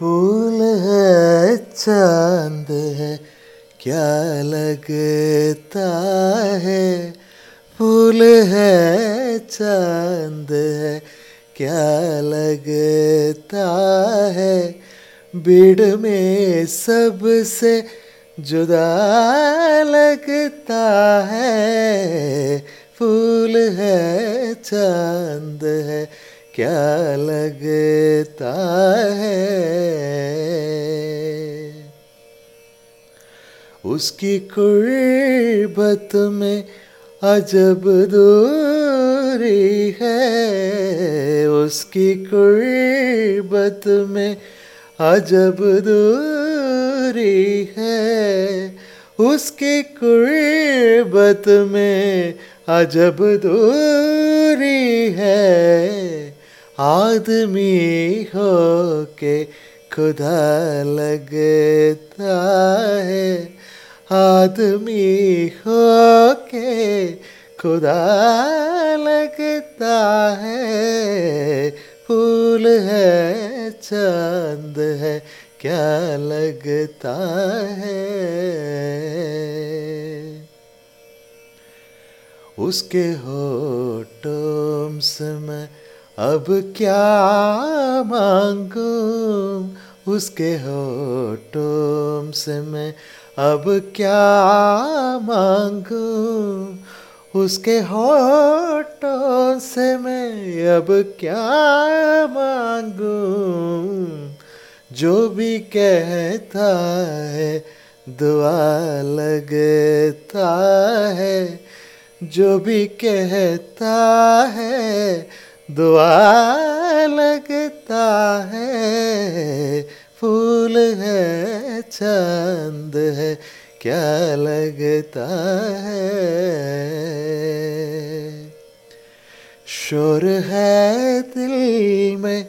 फूल है, चाँद है, क्या लगता है? फूल है, चाँद है, क्या लगता है? भीड़ में सबसे जुदा लगता है। फूल है, चाँद है क्या लगता है? उसकी कुर्बत में अजब दूरी है। उसकी कुर्बत में अजब दूरी है। उसकी कुर्बत में अजब दूरी है। आदमी हो के खुदा लगता है। आदमी हो के खुदा लगता है। फूल है, चाँद है, क्या लगता है? उसके होठों से मैं अब क्या मांगू उसके होठों से मैं? अब क्या मांगू उसके होठों से मैं? अब क्या मांगू? जो भी कहता है, दुआ लगता है। जो भी कहता है दुआ लगता है, फूल है, चंद है, क्या लगता है? शोर है दिल में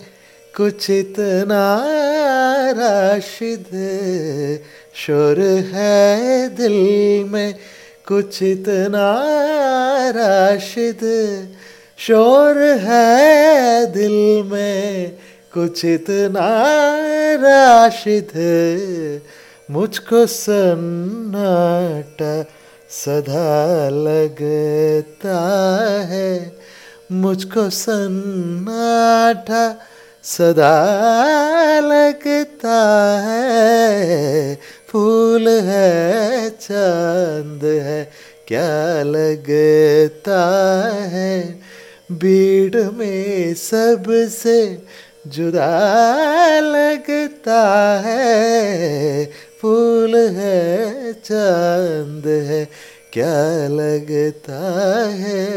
कुछ इतना राशिद, शोर है दिल में कुछ इतना राशिद। शोर है दिल में, कुछ इतना राशिद मुझको सन्नाटा सदा लगता है। मुझको सन्नाटा सदा लगता है। फूल है, चाँद है, क्या लगता है? भीड़ में सबसे जुदा लगता है। फूल है चाँद है क्या लगता है?